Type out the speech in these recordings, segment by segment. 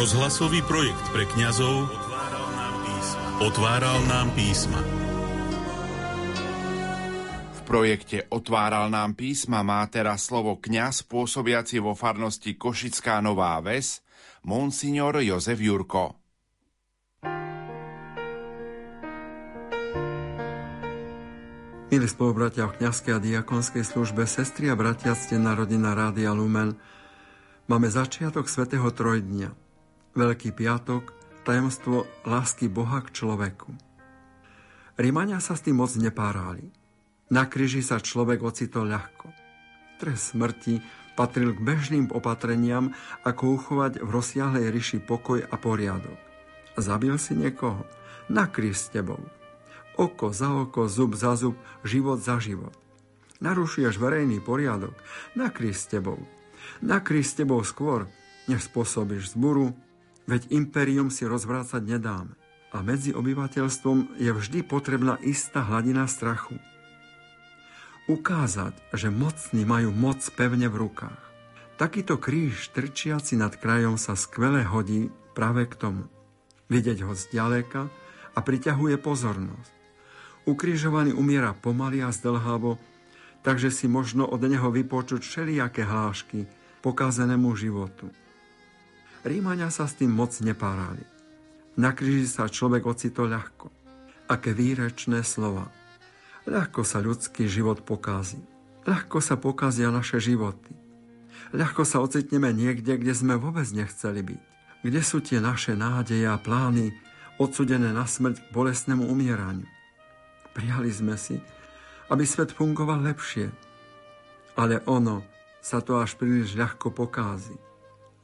Rozhlasový projekt pre kňazov otváral nám písma. Otváral nám písma. V projekte Otváral nám písma má teraz slovo kňaz pôsobiaci vo farnosti Košická Nová Ves, monsignor Jozef Jurko. Milí spolubratia v kniazkej a diakonskej službe, sestri a bratia, ste narodina Rádia Lumen. Máme začiatok svätého Trojdňa. Veľký piatok, tajomstvo lásky Boha k človeku. Rímania sa s tým moc nepárali. Na kríži sa človek ocitol ľahko. Trest smrti patril k bežným opatreniam, ako uchovať v rozsiahlej ríši pokoj a poriadok. Zabil si niekoho? Na kríž s tebou oko za oko, zub za zub, život za život. Narušuješ verejný poriadok, nakry s tebou. Nakry s tebou skôr, než spôsobíš zburu, veď imperium si rozvrácať nedáme. A medzi obyvateľstvom je vždy potrebná istá hladina strachu. Ukázať, že mocní majú moc pevne v rukách. Takýto kríž trčiaci nad krajom sa skvele hodí práve k tomu. Vidieť ho zďaleka a priťahuje pozornosť. Ukrižovaný umiera pomaly a zdlhavo, takže si možno od neho vypočuť všelijaké hlášky pokázenému životu. Rímania sa s tým moc nepárali. Na kríži sa človek ocito ľahko. Aké výrečné slova. Ľahko sa ľudský život pokazí. Ľahko sa pokazia naše životy. Ľahko sa ocitneme niekde, kde sme vôbec nechceli byť. Kde sú tie naše nádeje a plány odsudené na smrť k bolestnému umieraniu. Prijali sme si, aby svet fungoval lepšie. Ale ono sa to až príliš ľahko pokázi.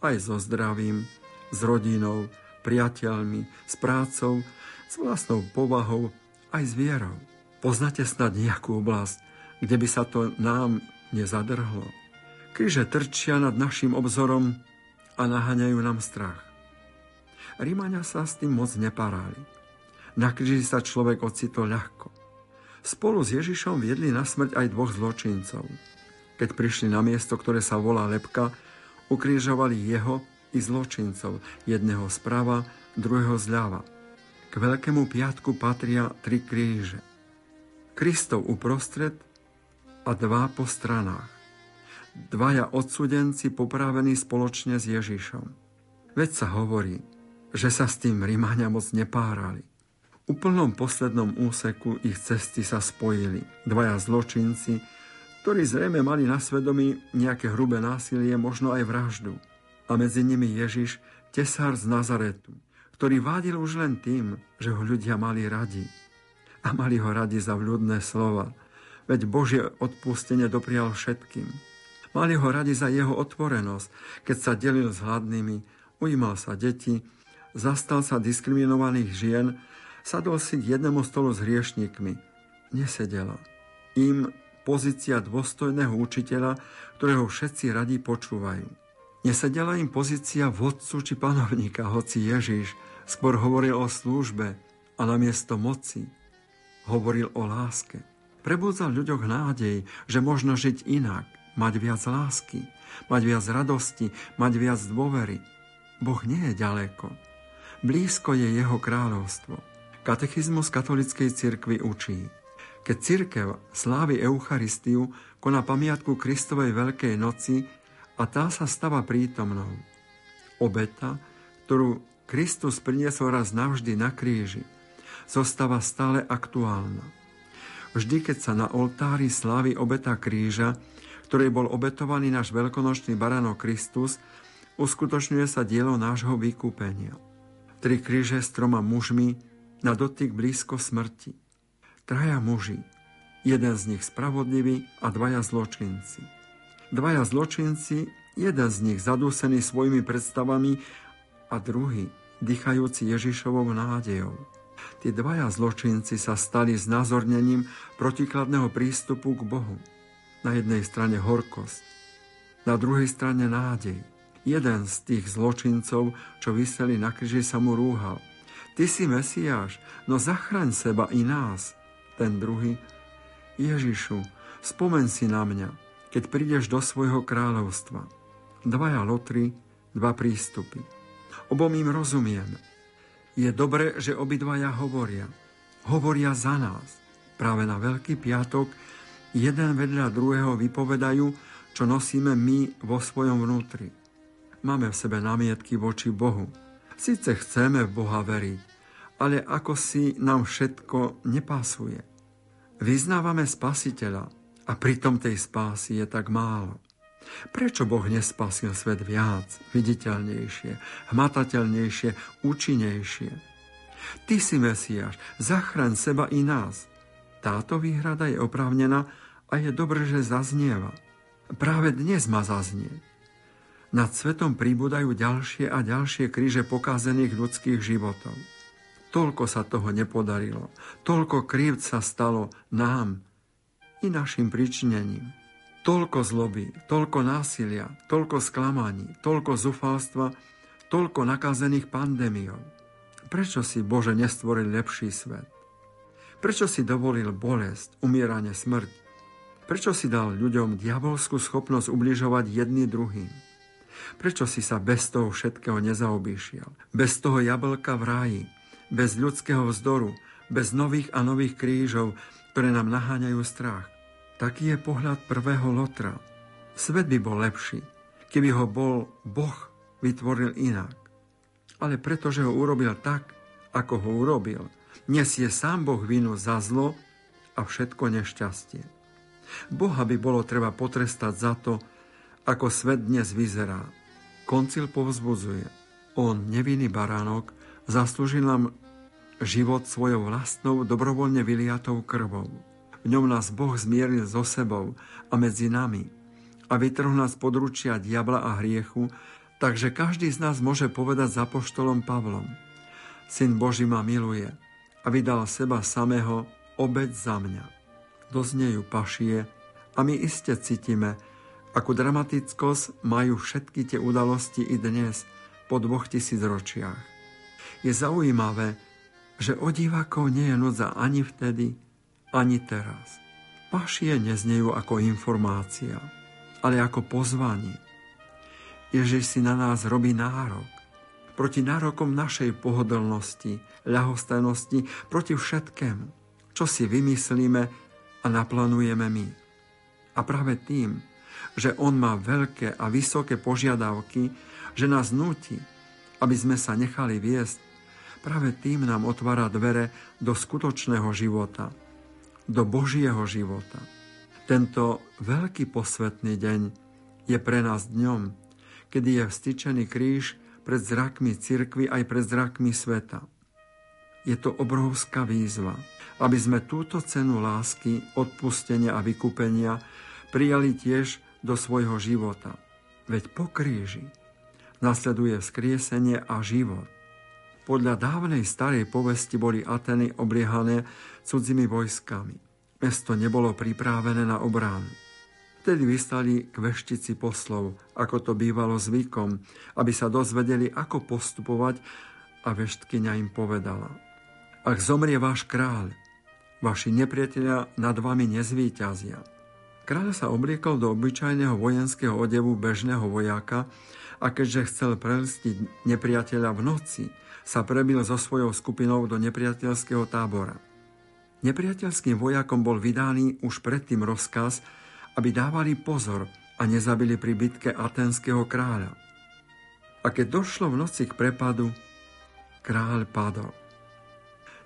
Aj so zdravím, s rodinou, priateľmi, s prácou, s vlastnou povahou, aj s vierou. Poznáte snad nejakú oblasť, kde by sa to nám nezadrhlo? Kríže trčia nad našim obzorom a naháňajú nám strach. Rímania sa s tým moc neparáli. Na kríži sa človek ocitol ľahko. Spolu s Ježišom viedli na smrť aj dvoch zločincov. Keď prišli na miesto, ktoré sa volá Lepka, ukrižovali jeho i zločincov, jedného zprava, druhého zľava. K Veľkému piatku patria tri kríže. Kristov uprostred a dva po stranách. Dvaja odsudenci popravení spoločne s Ježišom. Veď sa hovorí, že sa s tým Rímania moc nepárali úplnom poslednom úseku ich cesty sa spojili. Dvaja zločinci, ktorí zrejme mali na svedomí nejaké hrubé násilie, možno aj vraždu. A medzi nimi Ježiš, tesár z Nazaretu, ktorý vádil už len tým, že ho ľudia mali radi. A mali ho radi za vľudné slova, veď Božie odpustenie doprial všetkým. Mali ho radi za jeho otvorenosť, keď sa delil s hladnými, ujímal sa deti, zastal sa diskriminovaných žien, Sadol si k jednému stolu s hriešnikmi. Nesedela. Im pozícia dôstojného učiteľa, ktorého všetci radi počúvajú. Nesedela im pozícia vodcu či panovníka, hoci Ježiš skôr hovoril o službe a namiesto moci hovoril o láske. Prebudzal ľuďoch nádej, že možno žiť inak, mať viac lásky, mať viac radosti, mať viac dôvery. Boh nie je ďaleko. Blízko je jeho kráľovstvo. Katechizmus katolickej cirkvi učí, keď cirkev slávi Eucharistiu, koná pamiatku Kristovej Veľkej noci a tá sa stava prítomnou. Obeta, ktorú Kristus priniesol raz navždy na kríži, zostáva stále aktuálna. Vždy, keď sa na oltári slávi obeta kríža, ktorej bol obetovaný náš veľkonočný barano Kristus, uskutočňuje sa dielo nášho vykúpenia. Tri kríže s troma mužmi na dotyk blízko smrti. Traja muži, jeden z nich spravodlivý a dvaja zločinci. Dvaja zločinci, jeden z nich zadúsený svojimi predstavami a druhý dýchajúci Ježišovou nádejou. Tí dvaja zločinci sa stali znázornením protikladného prístupu k Bohu. Na jednej strane horkosť, na druhej strane nádej. Jeden z tých zločincov, čo vyseli na kryži, sa mu rúhal – Ty si Mesiáš, no zachraň seba i nás. Ten druhý, Ježišu, spomen si na mňa, keď prídeš do svojho kráľovstva. Dvaja lotry, dva prístupy. Obom im rozumieme. Je dobre, že obidvaja hovoria. Hovoria za nás. Práve na Veľký piatok jeden vedľa druhého vypovedajú, čo nosíme my vo svojom vnútri. Máme v sebe namietky voči Bohu. Sice chceme v Boha veriť, ale ako si nám všetko nepasuje. Vyznávame spasiteľa a pritom tej spásy je tak málo. Prečo Boh nespasil svet viac, viditeľnejšie, hmatateľnejšie, účinnejšie? Ty si Mesiáš, zachraň seba i nás. Táto výhrada je oprávnená a je dobré, že zaznieva. Práve dnes ma zaznie. Nad svetom príbudajú ďalšie a ďalšie kríže pokázených ľudských životov. Toľko sa toho nepodarilo, toľko krivd sa stalo nám i našim pričinením. Toľko zloby, toľko násilia, toľko sklamaní, toľko zúfalstva, toľko nakazených pandémiou. Prečo si Bože nestvoril lepší svet? Prečo si dovolil bolesť, umieranie, smrť? Prečo si dal ľuďom diabolskú schopnosť ubližovať jedný druhým? Prečo si sa bez toho všetkého nezaobíšiel? Bez toho jablka v ráji, bez ľudského vzdoru, bez nových a nových krížov, ktoré nám naháňajú strach. Taký je pohľad prvého Lotra. Svet by bol lepší, keby ho bol Boh vytvoril inak. Ale pretože ho urobil tak, ako ho urobil, nesie sám Boh vinu za zlo a všetko nešťastie. Boha by bolo treba potrestať za to, ako svet dnes vyzerá. Koncil povzbudzuje. On, nevinný baránok, zaslúžil nám život svojou vlastnou dobrovoľne vyliatou krvou. V ňom nás Boh zmieril so sebou a medzi nami a vytrhol nás područia diabla a hriechu, takže každý z nás môže povedať za poštolom Pavlom. Syn Boží ma miluje a vydal seba samého obeď za mňa. Doznejú pašie a my iste cítime, akú dramatickosť majú všetky tie udalosti i dnes po dvoch tisíc ročiach. Je zaujímavé, že o divákov nie je núdza ani vtedy, ani teraz. Pašie neznejú ako informácia, ale ako pozvanie. Ježiš si na nás robí nárok. Proti nárokom našej pohodlnosti, ľahostajnosti, proti všetkému, čo si vymyslíme a naplánujeme my. A práve tým, že On má veľké a vysoké požiadavky, že nás nutí, aby sme sa nechali viesť, práve tým nám otvára dvere do skutočného života – do Božieho života. Tento veľký posvetný deň je pre nás dňom, kedy je vstyčený kríž pred zrakmi cirkvy aj pred zrakmi sveta. Je to obrovská výzva, aby sme túto cenu lásky, odpustenia a vykúpenia prijali tiež do svojho života. Veď po kríži nasleduje vzkriesenie a život. Podľa dávnej starej povesti boli Ateny obliehané cudzimi vojskami. Mesto nebolo pripravené na obranu. Vtedy vystali k veštici poslov, ako to bývalo zvykom, aby sa dozvedeli, ako postupovať a veštkyňa im povedala. Ak zomrie váš kráľ, vaši nepriatelia nad vami nezvýťazia. Kráľ sa obliekol do obyčajného vojenského odevu bežného vojaka a keďže chcel prelstiť nepriateľa v noci, sa prebil so svojou skupinou do nepriateľského tábora. Nepriateľským vojakom bol vydaný už predtým rozkaz, aby dávali pozor a nezabili pri bitke atenského kráľa. A keď došlo v noci k prepadu, kráľ padol.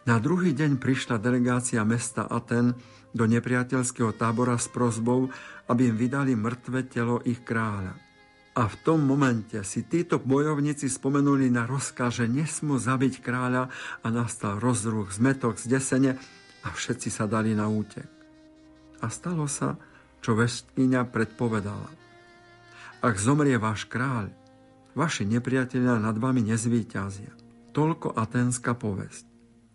Na druhý deň prišla delegácia mesta Aten do nepriateľského tábora s prozbou, aby im vydali mŕtve telo ich kráľa. A v tom momente si títo bojovníci spomenuli na rozkaz, že nesmú zabiť kráľa a nastal rozruch, zmetok, zdesenie a všetci sa dali na útek. A stalo sa, čo vestkyňa predpovedala. Ak zomrie váš kráľ, vaši nepriatelia nad vami nezvýťazia. Toľko atenská povesť.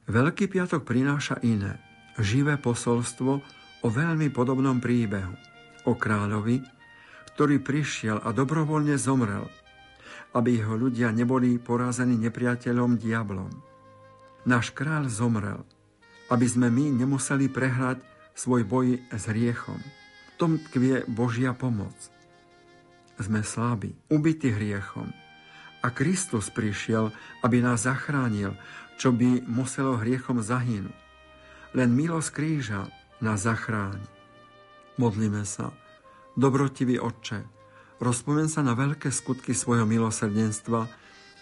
Veľký piatok prináša iné, živé posolstvo o veľmi podobnom príbehu. O kráľovi, ktorý prišiel a dobrovoľne zomrel, aby jeho ľudia neboli porazení nepriateľom diablom. Náš kráľ zomrel, aby sme my nemuseli prehrať svoj boj s hriechom. V tom tkvie Božia pomoc. Sme slabí, ubití hriechom A Kristus prišiel, aby nás zachránil, čo by muselo hriechom zahynúť. Len milosť kríža nás zachráni. Modlíme sa. Dobrotivý Otče, rozpomen sa na veľké skutky svojho milosrdenstva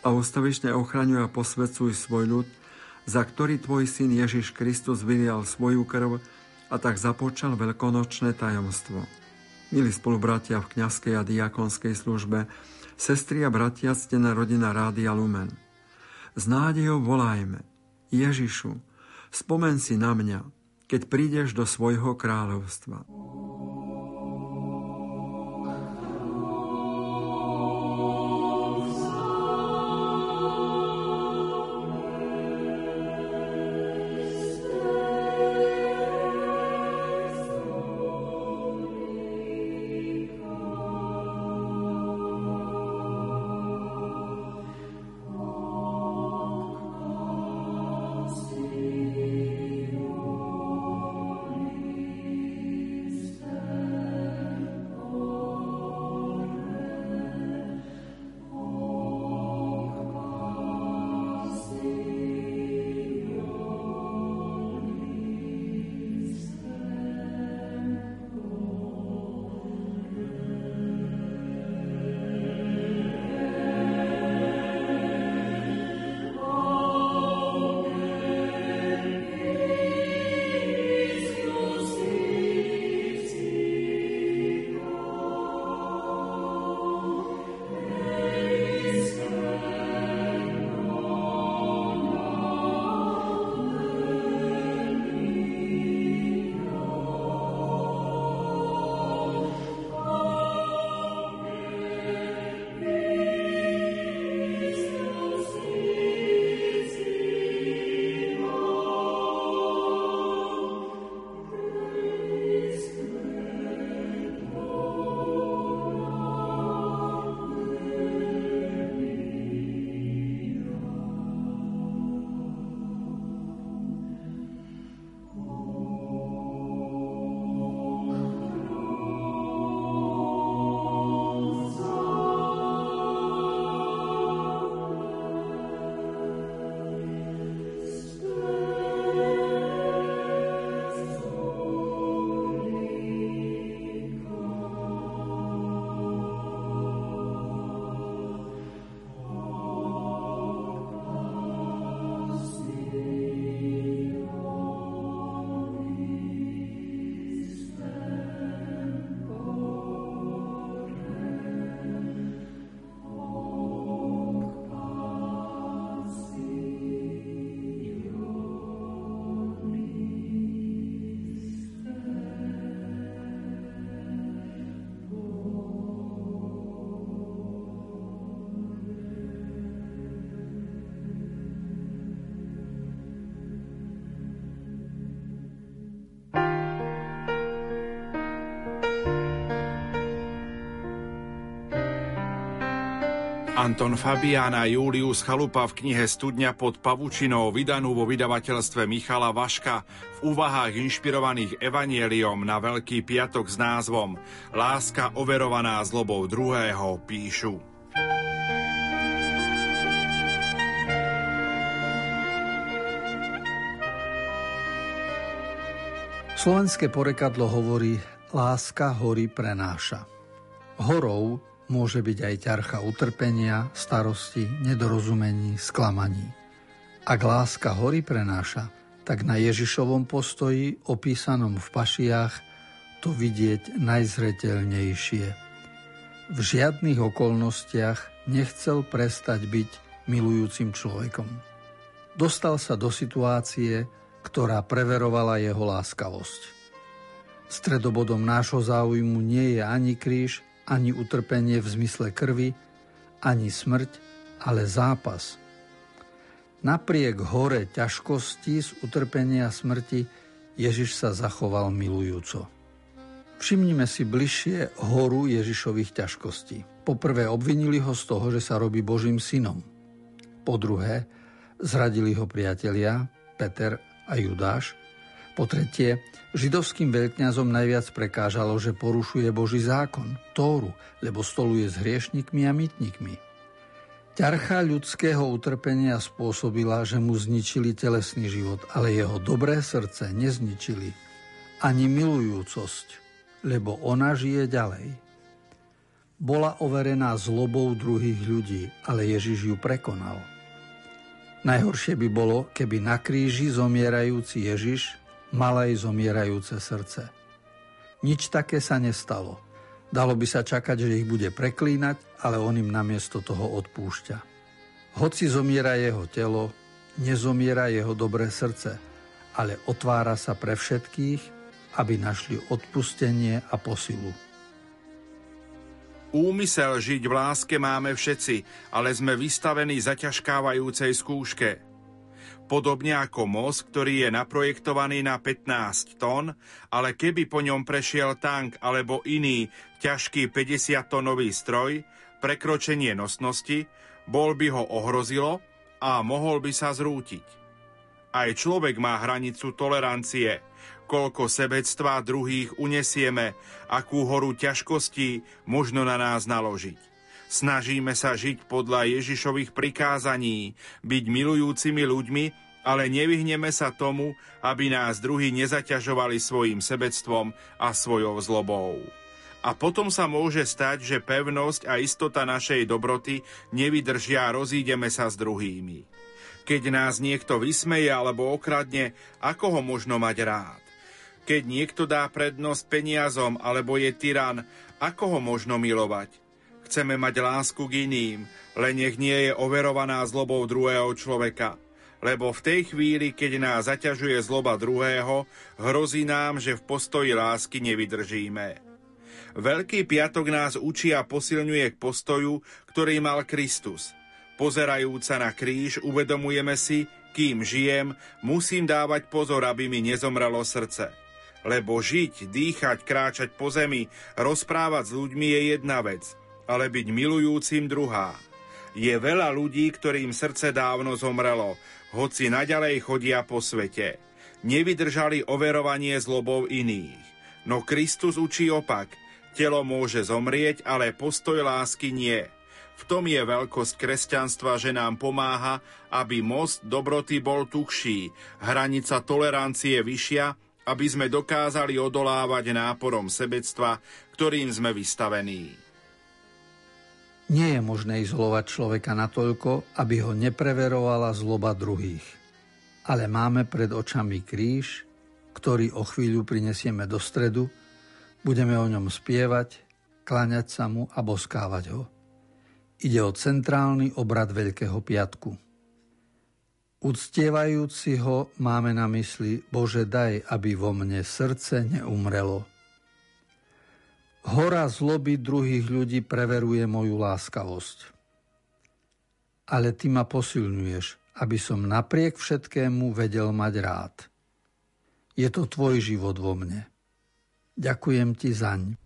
a ustavične ochraňuj a posvedcuj svoj ľud, za ktorý Tvoj syn Ježiš Kristus vylial svoju krv a tak započal veľkonočné tajomstvo. Milí spolubratia v kňazskej a diakonskej službe, Sestri a bratia, stená rodina Rádia Lumen. S nádejou volajme. Ježišu, spomen si na mňa, keď prídeš do svojho kráľovstva. Anton Fabián a Julius Chalupa v knihe Studňa pod pavučinou, vydanú vo vydavateľstve Michala Vaška, v úvahách inšpirovaných evanieliom na Veľký piatok s názvom Láska overovaná zlobou druhého píšu. Slovenské porekadlo hovorí Láska hory prenáša. Horou môže byť aj ťarcha utrpenia, starosti, nedorozumení, sklamaní. Ak láska hory prenáša, tak na Ježišovom postoji, opísanom v pašiach, to vidieť najzretelnejšie. V žiadnych okolnostiach nechcel prestať byť milujúcim človekom. Dostal sa do situácie, ktorá preverovala jeho láskavosť. Stredobodom nášho záujmu nie je ani kríž, ani utrpenie v zmysle krvi, ani smrť, ale zápas. Napriek hore ťažkosti z utrpenia smrti Ježiš sa zachoval milujúco. Všimnime si bližšie horu Ježišových ťažkostí. Poprvé obvinili ho z toho, že sa robí Božím synom. Po druhé, zradili ho priatelia Peter a Judáš. Po tretie, Židovským veľkňazom najviac prekážalo, že porušuje Boží zákon, Tóru, lebo stoluje s hriešnikmi a mytnikmi. Ťarcha ľudského utrpenia spôsobila, že mu zničili telesný život, ale jeho dobré srdce nezničili ani milujúcosť, lebo ona žije ďalej. Bola overená zlobou druhých ľudí, ale Ježiš ju prekonal. Najhoršie by bolo, keby na kríži zomierajúci Ježiš mal aj zomierajúce srdce. Nič také sa nestalo. Dalo by sa čakať, že ich bude preklínať, ale on im namiesto toho odpúšťa. Hoci zomiera jeho telo, nezomiera jeho dobré srdce, ale otvára sa pre všetkých, aby našli odpustenie a posilu. Úmysel žiť v láske máme všetci, ale sme vystavení zaťažkávajúcej skúške – podobne ako most, ktorý je naprojektovaný na 15 tón, ale keby po ňom prešiel tank alebo iný ťažký 50-tonový stroj, prekročenie nosnosti, bol by ho ohrozilo a mohol by sa zrútiť. Aj človek má hranicu tolerancie, koľko sebectva druhých unesieme, akú horu ťažkostí možno na nás naložiť. Snažíme sa žiť podľa Ježišových prikázaní, byť milujúcimi ľuďmi, ale nevyhneme sa tomu, aby nás druhí nezaťažovali svojim sebectvom a svojou zlobou. A potom sa môže stať, že pevnosť a istota našej dobroty nevydržia a rozídeme sa s druhými. Keď nás niekto vysmeje alebo okradne, ako ho možno mať rád? Keď niekto dá prednosť peniazom alebo je tyran, ako ho možno milovať? Chceme mať lásku k iným, len nech nie je overovaná zlobou druhého človeka. Lebo v tej chvíli, keď nás zaťažuje zloba druhého, hrozí nám, že v postoji lásky nevydržíme. Veľký piatok nás učí a posilňuje k postoju, ktorý mal Kristus. Pozerajúca na kríž, uvedomujeme si, kým žijem, musím dávať pozor, aby mi nezomrelo srdce. Lebo žiť, dýchať, kráčať po zemi, rozprávať s ľuďmi je jedna vec – ale byť milujúcim druhá. Je veľa ľudí, ktorým srdce dávno zomrelo, hoci naďalej chodia po svete. Nevydržali overovanie zlobov iných. No Kristus učí opak. Telo môže zomrieť, ale postoj lásky nie. V tom je veľkosť kresťanstva, že nám pomáha, aby most dobroty bol tuhší, hranica tolerancie vyššia, aby sme dokázali odolávať náporom sebectva, ktorým sme vystavení. Nie je možné izolovať človeka natoľko, aby ho nepreverovala zloba druhých. Ale máme pred očami kríž, ktorý o chvíľu prinesieme do stredu, budeme o ňom spievať, kláňať sa mu a boskávať ho. Ide o centrálny obrad Veľkého piatku. Uctievajúci ho máme na mysli, Bože daj, aby vo mne srdce neumrelo – Hora zloby druhých ľudí preveruje moju láskavosť. Ale ty ma posilňuješ, aby som napriek všetkému vedel mať rád. Je to tvoj život vo mne. Ďakujem ti zaň.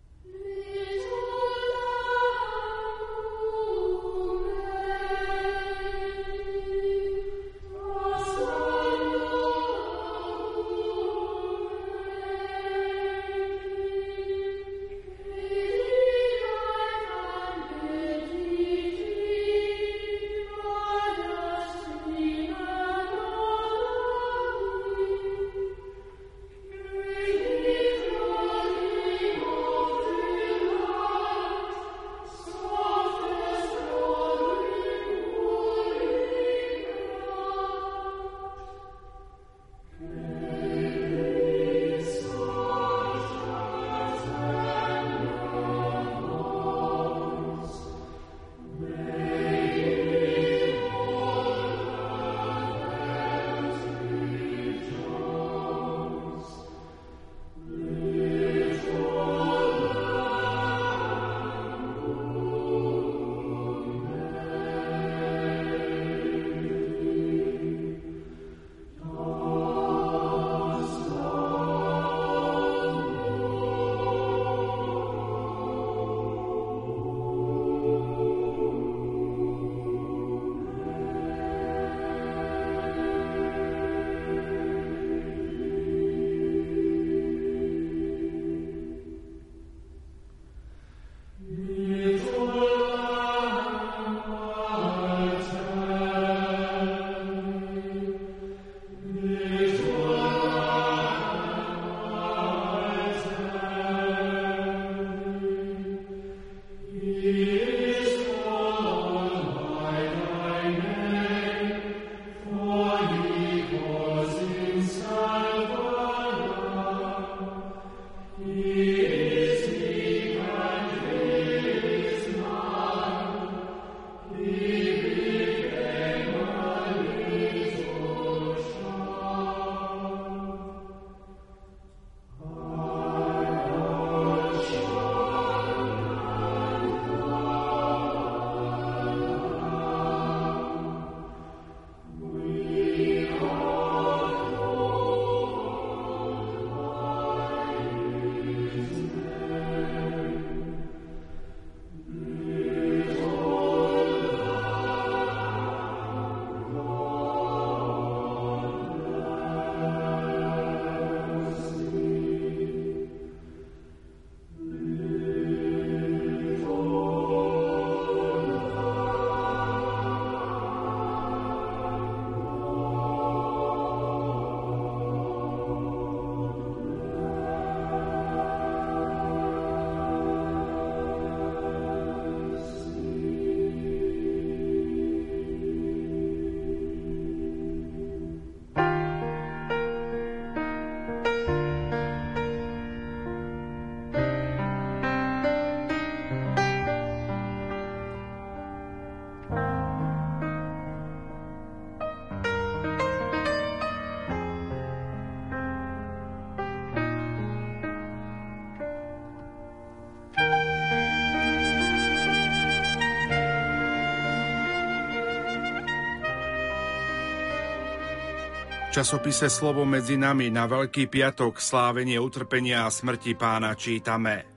Časopise Slovo medzi nami na Veľký piatok slávenie utrpenia a smrti pána čítame.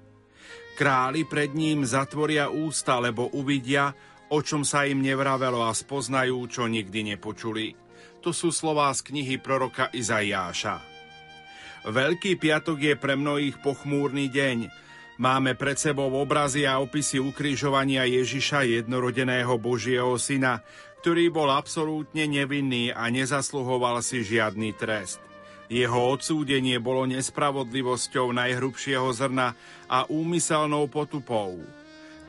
Králi pred ním zatvoria ústa, lebo uvidia, o čom sa im nevravelo a spoznajú, čo nikdy nepočuli. To sú slová z knihy proroka Izaiáša. Veľký piatok je pre mnohých pochmúrny deň. Máme pred sebou obrazy a opisy ukrižovania Ježiša, jednorodeného Božieho syna, ktorý bol absolútne nevinný a nezasluhoval si žiadny trest. Jeho odsúdenie bolo nespravodlivosťou najhrubšieho zrna a úmyselnou potupou.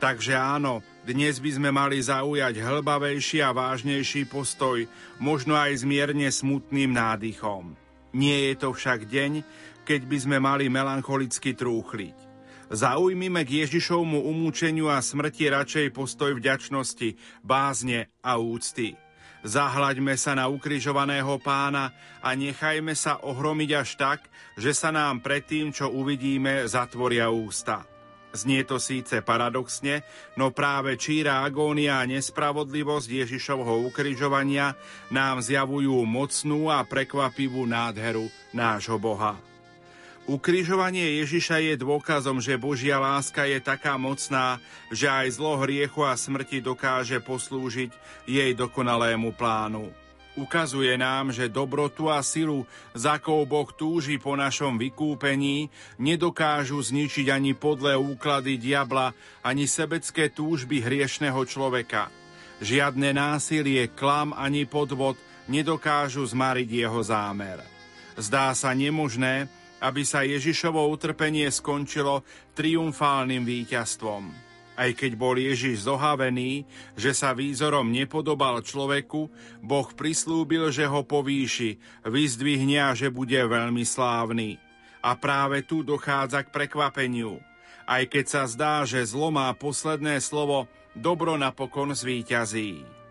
Takže áno, dnes by sme mali zaujať hlbavejší a vážnejší postoj, možno aj s mierne smutným nádychom. Nie je to však deň, keď by sme mali melancholicky trúchliť. Zaujmime k Ježišovmu umúčeniu a smrti radšej postoj vďačnosti, bázne a úcty. Zahľaďme sa na ukrižovaného pána a nechajme sa ohromiť až tak, že sa nám pred tým, čo uvidíme, zatvoria ústa. Znie to síce paradoxne, no práve číra agónia a nespravodlivosť Ježišovho ukrižovania nám zjavujú mocnú a prekvapivú nádheru nášho Boha. Ukrižovanie Ježiša je dôkazom, že Božia láska je taká mocná, že aj zlo hriechu a smrti dokáže poslúžiť jej dokonalému plánu. Ukazuje nám, že dobrotu a silu, za akou Boh túži po našom vykúpení, nedokážu zničiť ani podlé úklady diabla, ani sebecké túžby hriešného človeka. Žiadne násilie, klam ani podvod nedokážu zmariť jeho zámer. Zdá sa nemožné, aby sa Ježišovo utrpenie skončilo triumfálnym víťazstvom. Aj keď bol Ježiš zohavený, že sa výzorom nepodobal človeku, Boh prislúbil, že ho povýši, vyzdvihne a že bude veľmi slávny. A práve tu dochádza k prekvapeniu. Aj keď sa zdá, že zlo má posledné slovo, dobro napokon zvíťazí.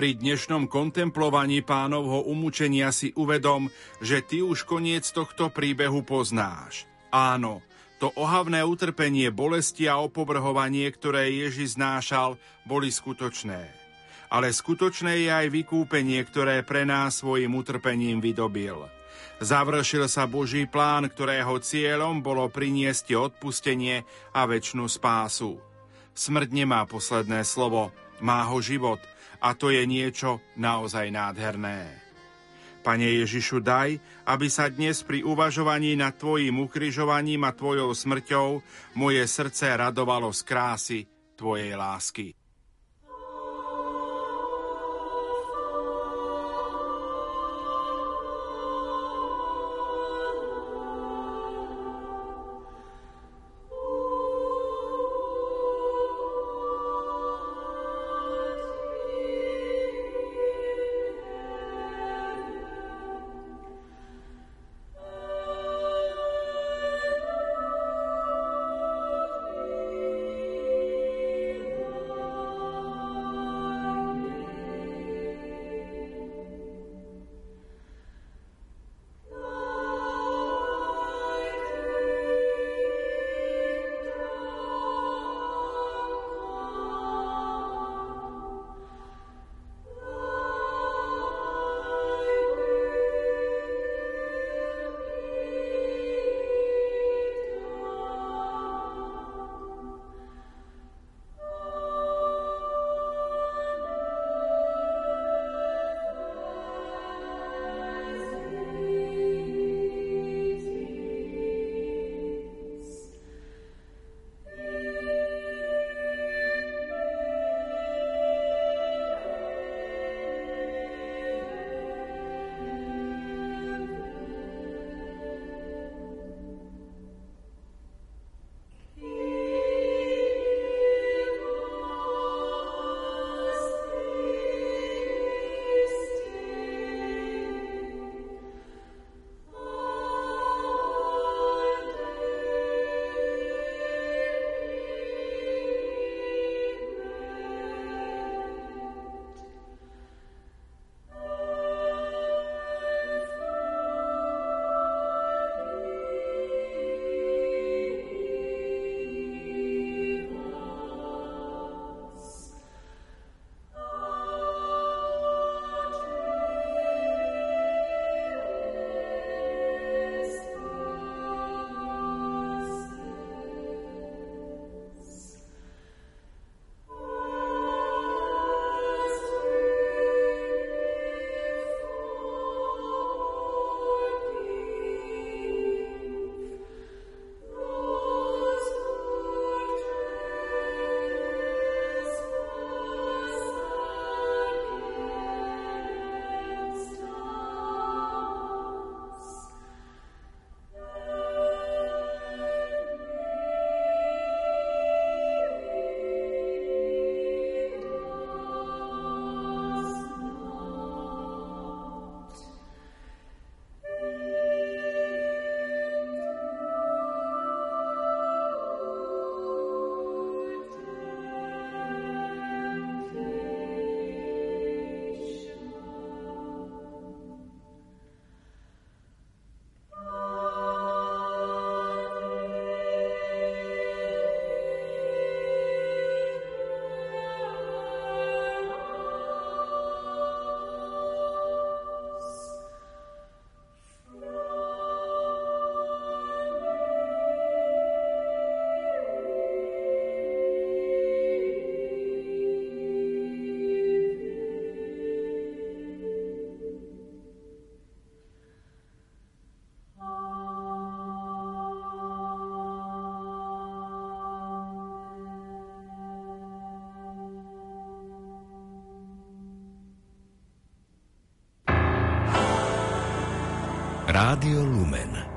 Pri dnešnom kontemplovaní pánovho umúčenia si uvedom, že ty už koniec tohto príbehu poznáš. Áno, to ohavné utrpenie, bolesti a opovrhovanie, ktoré Ježiš znášal, boli skutočné. Ale skutočné je aj vykúpenie, ktoré pre nás svojim utrpením vydobil. Završil sa Boží plán, ktorého cieľom bolo priniesť odpustenie a väčšinu spásu. Smrť nemá posledné slovo, má ho život – a to je niečo naozaj nádherné. Pane Ježišu, daj, aby sa dnes pri uvažovaní nad Tvojim ukrižovaním a Tvojou smrťou moje srdce radovalo z krásy Tvojej lásky. Rádio Lumen.